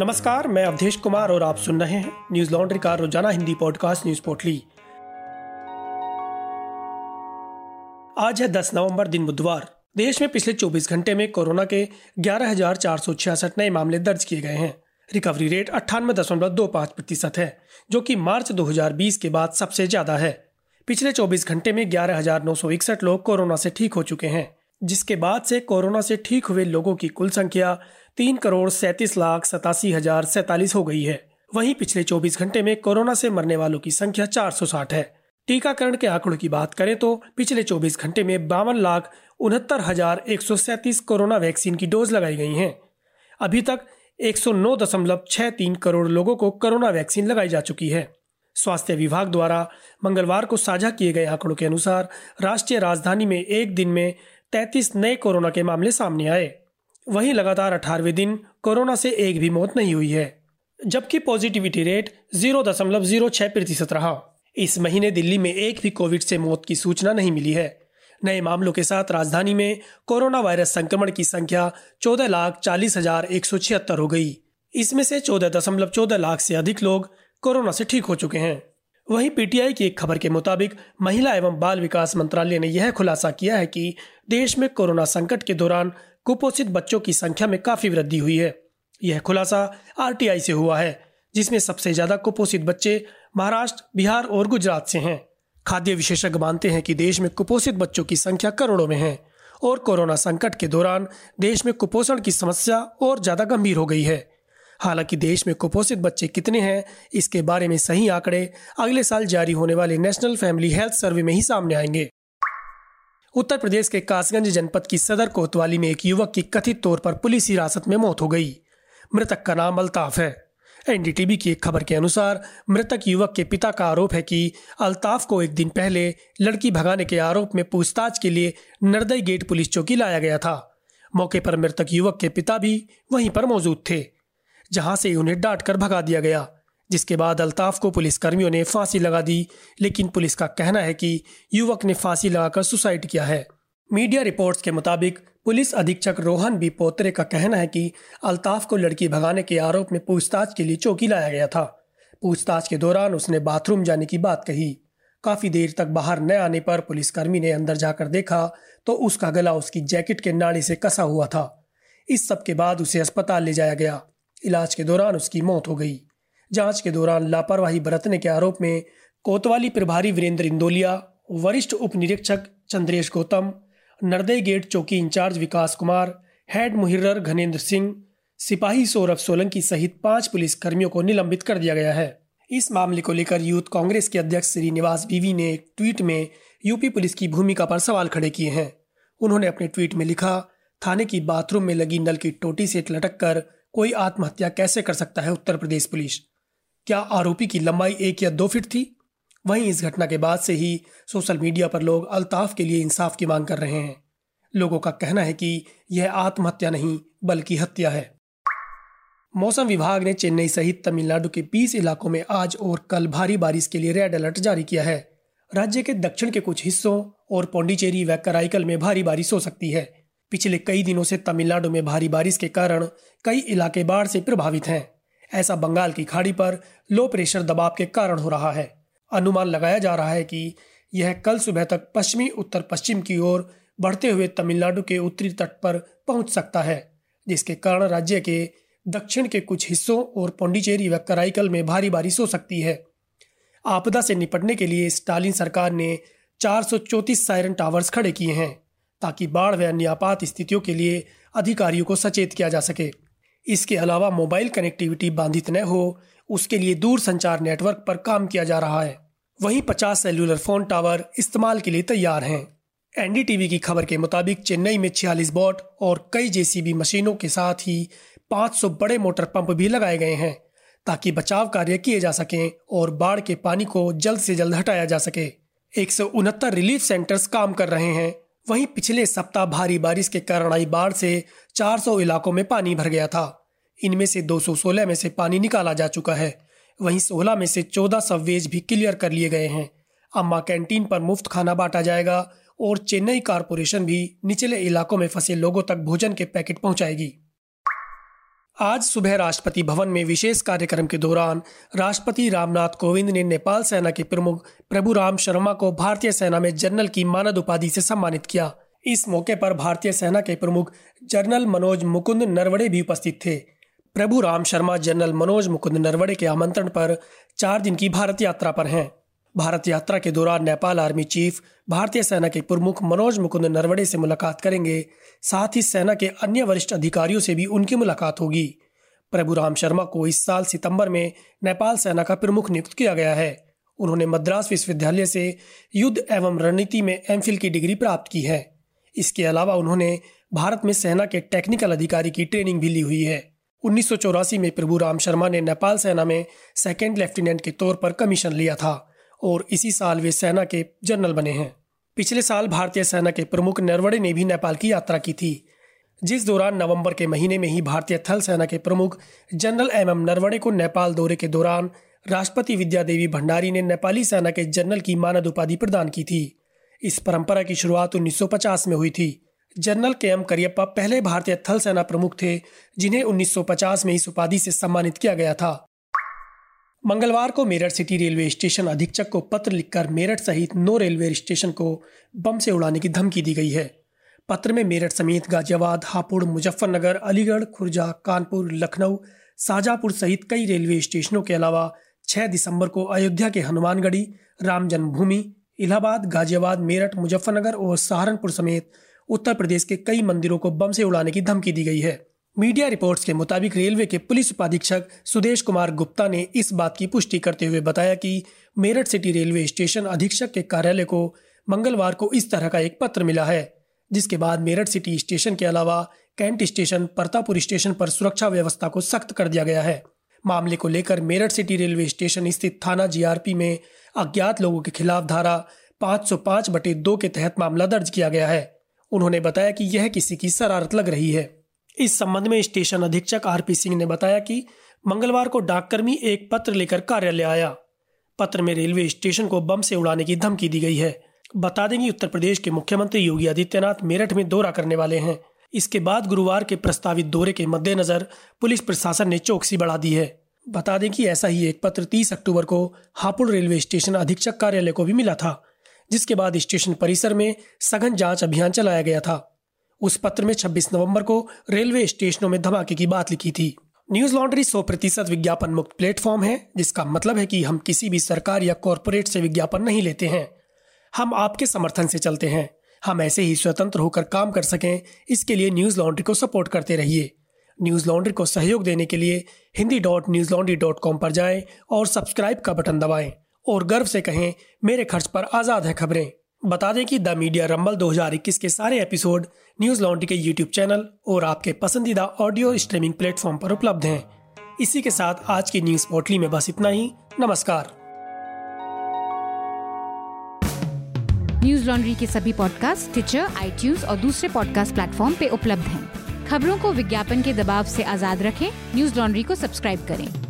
नमस्कार, मैं अवधेश कुमार और आप सुन रहे हैं न्यूज़ लॉन्ड्री का रोज़ाना हिंदी पॉडकास्ट न्यूज़ पोर्टली। आज है 10 नवंबर, दिन बुधवार। देश में पिछले 24 घंटे में कोरोना के ग्यारह नए मामले दर्ज किए गए हैं। रिकवरी रेट अट्ठानवे दशमलव दो पाँच प्रतिशत है, जो कि मार्च 2020 के बाद सबसे ज़्यादा है। पिछले 24 घंटे में ग्यारह लोग कोरोना से ठीक हो चुके हैं, जिसके बाद से कोरोना से ठीक हुए लोगों की कुल संख्या तीन करोड़ सैतीस लाख सतासी हज़ार सैतालीस हो गई है। वहीं पिछले 24 घंटे में कोरोना से मरने वालों की संख्या 460 है। टीकाकरण के आंकड़ों की बात करें तो पिछले 24 घंटे में बावन लाख उनहत्तर हज़ार एक सौ सैतीस कोरोना वैक्सीन की डोज लगाई गई हैं। अभी तक एक सौ नौ दशमलव छह तीन करोड़ लोगों को कोरोना वैक्सीन लगाई जा चुकी है। स्वास्थ्य विभाग द्वारा मंगलवार को साझा किए गए आंकड़ों के अनुसार राष्ट्रीय राजधानी में एक दिन में 33 नए कोरोना के मामले सामने आए। वहीं लगातार अठारहवें दिन कोरोना से एक भी मौत नहीं हुई है, जबकि पॉजिटिविटी रेट ज़ीरो दशमलव ज़ीरो छह प्रतिशत रहा। इस महीने दिल्ली में एक भी कोविड से मौत की सूचना नहीं मिली है। नए मामलों के साथ राजधानी में कोरोना वायरस संक्रमण की संख्या चौदह लाख चालीस हज़ार एक सौ छिहत्तर हो गई। इसमें से चौदह दशमलव चौदह लाख से अधिक लोग कोरोना से ठीक हो चुके हैं। वहीं पीटीआई की एक खबर के मुताबिक महिला एवं बाल विकास मंत्रालय ने यह खुलासा किया है कि देश में कोरोना संकट के दौरान कुपोषित बच्चों की संख्या में काफ़ी वृद्धि हुई है। यह खुलासा आरटीआई से हुआ है, जिसमें सबसे ज़्यादा कुपोषित बच्चे महाराष्ट्र, बिहार और गुजरात से हैं। खाद्य विशेषज्ञ मानते हैं कि देश में कुपोषित बच्चों की संख्या करोड़ों में है और कोरोना संकट के दौरान देश में कुपोषण की समस्या और ज़्यादा गंभीर हो गई है। हालाँकि देश में कुपोषित बच्चे कितने हैं, इसके बारे में सही आंकड़े अगले साल जारी होने वाले नेशनल फैमिली हेल्थ सर्वे में ही सामने आएँगे। उत्तर प्रदेश के कासगंज जनपद की सदर कोतवाली में एक युवक की कथित तौर पर पुलिस हिरासत में मौत हो गई। मृतक का नाम अल्ताफ है। एनडीटीवी की एक खबर के अनुसार, मृतक युवक के पिता का आरोप है कि अल्ताफ को एक दिन पहले लड़की भगाने के आरोप में पूछताछ के लिए नरदई गेट पुलिस चौकी लाया गया था। मौके पर मृतक युवक के पिता भी वहीं पर मौजूद थे, जहाँ से उन्हें डांट कर भगा दिया गया। जिसके बाद अल्ताफ को पुलिसकर्मियों ने फांसी लगा दी, लेकिन पुलिस का कहना है कि युवक ने फांसी लगाकर सुसाइड किया है। मीडिया रिपोर्ट्स के मुताबिक, पुलिस अधीक्षक रोहन बी पोत्रे का कहना है कि अल्ताफ को लड़की भगाने के आरोप में पूछताछ के लिए चौकी लाया गया था। पूछताछ के दौरान उसने बाथरूम जाने की बात कही। काफ़ी देर तक बाहर न आने पर पुलिसकर्मी ने अंदर जाकर देखा तो उसका गला उसकी जैकेट के नाड़ी से कसा हुआ था। इस सब के बाद उसे अस्पताल ले जाया गया। इलाज के दौरान उसकी मौत हो गई। जाँच के दौरान लापरवाही बरतने के आरोप में कोतवाली प्रभारी वीरेंद्र इंदोलिया, वरिष्ठ उप निरीक्षक चंद्रेश गौतम नरदई गेट चौकी in charge Vikas Kumar, head मुहिर्र Ghanendra Singh, सिपाही सौरभ सोलंकी सहित पाँच पुलिस कर्मियों को निलंबित कर दिया गया है। इस मामले को लेकर यूथ कांग्रेस के अध्यक्ष श्रीनिवास बीवी ने एक ट्वीट में यूपी पुलिस की भूमिका पर सवाल खड़े किए हैं। उन्होंने अपने ट्वीट में लिखा, थाने की बाथरूम में लगी नल की टोटी से लटक कर कोई आत्महत्या कैसे कर सकता है उत्तर प्रदेश पुलिस? क्या आरोपी की लंबाई एक या दो फीट थी? वहीं इस घटना के बाद से ही सोशल मीडिया पर लोग अल्ताफ के लिए इंसाफ की मांग कर रहे हैं। लोगों का कहना है कि यह आत्महत्या नहीं, बल्कि हत्या है। मौसम विभाग ने चेन्नई सहित तमिलनाडु के 20 इलाकों में आज और कल भारी बारिश के लिए रेड अलर्ट जारी किया है। राज्य के दक्षिण के कुछ हिस्सों और पौंडीचेरी व कराईकल में भारी बारिश हो सकती है। पिछले कई दिनों से तमिलनाडु में भारी बारिश के कारण कई इलाके बाढ़ से प्रभावित हैं। ऐसा बंगाल की खाड़ी पर लो प्रेशर दबाव के कारण हो रहा है। अनुमान लगाया जा रहा है कि यह कल सुबह तक पश्चिमी, उत्तर पश्चिम की ओर बढ़ते हुए तमिलनाडु के उत्तरी तट पर पहुँच सकता है, जिसके कारण राज्य के दक्षिण के कुछ हिस्सों और पौंडीचेरी व कराईकल में भारी बारिश हो सकती है। आपदा से निपटने के लिए स्टालिन सरकार ने चार सायरन टावर्स खड़े किए हैं, ताकि बाढ़ व अन्य आपात स्थितियों के लिए अधिकारियों को सचेत किया जा सके। इसके अलावा मोबाइल कनेक्टिविटी बाधित न हो, उसके लिए दूर संचार नेटवर्क पर काम किया जा रहा है। वहीं 50 सेल्यूलर फ़ोन टावर इस्तेमाल के लिए तैयार हैं। एनडीटीवी की खबर के मुताबिक चेन्नई में छियालीस बोट और कई जेसीबी मशीनों के साथ ही 500 बड़े मोटर पंप भी लगाए गए हैं, ताकि बचाव कार्य किए जा सकें और बाढ़ के पानी को जल्द से जल्द हटाया जा सके। एक सौ उनहत्तर रिलीफ सेंटर्स काम कर रहे हैं वहीं पिछले सप्ताह भारी बारिश के कारण आई बाढ़ से 400 इलाकों में पानी भर गया था। इनमें से 216 में से पानी निकाला जा चुका है। वहीं 16 में से 14 सवेज भी क्लियर कर लिए गए हैं। अम्मा कैंटीन पर मुफ़्त खाना बांटा जाएगा और चेन्नई कारपोरेशन भी निचले इलाकों में फंसे लोगों तक भोजन के पैकेट पहुंचाएगी। आज सुबह राष्ट्रपति भवन में विशेष कार्यक्रम के दौरान राष्ट्रपति रामनाथ कोविंद ने नेपाल सेना के प्रमुख प्रभु राम शर्मा को भारतीय सेना में जनरल की मानद उपाधि से सम्मानित किया। इस मौके पर भारतीय सेना के प्रमुख जनरल मनोज मुकुंद नरवड़े भी उपस्थित थे। प्रभु राम शर्मा, जनरल मनोज मुकुंद नरवड़े के आमंत्रण पर चार दिन की भारत यात्रा पर हैं। भारत यात्रा के दौरान नेपाल आर्मी चीफ, भारतीय सेना के प्रमुख मनोज मुकुंद नरवड़े से मुलाकात करेंगे। साथ ही सेना के अन्य वरिष्ठ अधिकारियों से भी उनकी मुलाकात होगी। प्रभु राम शर्मा को इस साल सितंबर में नेपाल सेना का प्रमुख नियुक्त किया गया है। उन्होंने मद्रास विश्वविद्यालय से युद्ध एवं रणनीति में एम की डिग्री प्राप्त की है। इसके अलावा उन्होंने भारत में सेना के टेक्निकल अधिकारी की ट्रेनिंग भी ली हुई है। उन्नीस सौ चौरासी में प्रभु राम शर्मा ने नेपाल सेना में सेकेंड लेफ्टिनेंट के तौर पर कमीशन लिया था। और इसी साल वे सेना के जनरल बने हैं। पिछले साल भारतीय सेना के प्रमुख नरवड़े ने भी नेपाल की यात्रा की थी। जिस दौरान नवंबर के महीने में ही भारतीय थल सेना के प्रमुख जनरल एम एम नरवड़े को नेपाल दौरे के दौरान राष्ट्रपति विद्या देवी भंडारी ने नेपाली सेना के जनरल की मानद उपाधि प्रदान की थी। इस परंपरा की शुरुआत 1950 में हुई थी। जनरल के एम करियप्पा पहले भारतीय थल सेना प्रमुख थे, जिन्हें 1950 में इस उपाधि से सम्मानित किया गया था। मंगलवार को मेरठ सिटी रेलवे स्टेशन अधीक्षक को पत्र लिखकर मेरठ सहित नौ रेलवे स्टेशन को बम से उड़ाने की धमकी दी गई है। पत्र में मेरठ समेत गाजियाबाद, हापुड़, मुजफ्फरनगर, अलीगढ़, खुर्जा, कानपुर, लखनऊ शाहजहापुर सहित कई रेलवे स्टेशनों के अलावा 6 दिसंबर को अयोध्या के हनुमानगढ़ी, राम जन्मभूमि, इलाहाबाद, गाजियाबाद, मेरठ, मुजफ्फरनगर और सहारनपुर समेत उत्तर प्रदेश के कई मंदिरों को बम से उड़ाने की धमकी दी गई है। मीडिया रिपोर्ट्स के मुताबिक रेलवे के पुलिस उपाधीक्षक सुदेश कुमार गुप्ता ने इस बात की पुष्टि करते हुए बताया कि मेरठ सिटी रेलवे स्टेशन अधीक्षक के कार्यालय को मंगलवार को इस तरह का एक पत्र मिला है, जिसके बाद मेरठ सिटी स्टेशन के अलावा कैंट स्टेशन, परतापुर स्टेशन पर सुरक्षा व्यवस्था को सख्त कर दिया गया है। मामले को लेकर मेरठ सिटी रेलवे स्टेशन स्थित थाना जीआरपी में अज्ञात लोगों के खिलाफ धारा 505 बटे दो के तहत मामला दर्ज किया गया है। उन्होंने बताया कि यह किसी की शरारत लग रही है। इस संबंध में स्टेशन अधीक्षक आरपी सिंह ने बताया कि मंगलवार को डाककर्मी एक पत्र लेकर कार्यालय आया। पत्र में रेलवे स्टेशन को बम से उड़ाने की धमकी दी गई है। बता दें कि उत्तर प्रदेश के मुख्यमंत्री योगी आदित्यनाथ मेरठ में दौरा करने वाले हैं। इसके बाद गुरुवार के प्रस्तावित दौरे के मद्देनजर पुलिस प्रशासन ने चौकसी बढ़ा दी है। बता दें कि ऐसा ही एक पत्र 30 अक्टूबर को हापुड़ रेलवे स्टेशन अधीक्षक कार्यालय को भी मिला था, जिसके बाद स्टेशन परिसर में सघन जाँच अभियान चलाया गया था। उस पत्र में 26 नवंबर को रेलवे स्टेशनों में धमाके की बात लिखी थी। न्यूज़ लॉन्ड्री सौ प्रतिशत विज्ञापन मुक्त प्लेटफॉर्म है, जिसका मतलब है कि हम किसी भी सरकार या कॉरपोरेट से विज्ञापन नहीं लेते हैं। हम आपके समर्थन से चलते हैं। हम ऐसे ही स्वतंत्र होकर काम कर सकें। इसके लिए न्यूज़ लॉन्ड्री को सपोर्ट करते रहिए। न्यूज़ लॉन्ड्री को सहयोग देने के लिए Hindi dot Newslaundry dot com पर जाएँ और सब्सक्राइब का बटन दबाएँ और गर्व से कहें, मेरे खर्च पर आज़ाद है खबरें। बता दें कि द मीडिया रंबल 2021 के सारे एपिसोड न्यूज़ लॉन्ड्री के यूट्यूब चैनल और आपके पसंदीदा ऑडियो स्ट्रीमिंग प्लेटफॉर्म पर उपलब्ध हैं। इसी के साथ आज की न्यूज़ पोर्टली में बस इतना ही। नमस्कार। न्यूज़ लॉन्ड्री के सभी पॉडकास्ट ट्विटर आई और दूसरे पॉडकास्ट प्लेटफॉर्म पे उपलब्ध हैं। खबरों को विज्ञापन के दबाव से आज़ाद रखें। न्यूज़ लॉन्ड्री को सब्सक्राइब करें।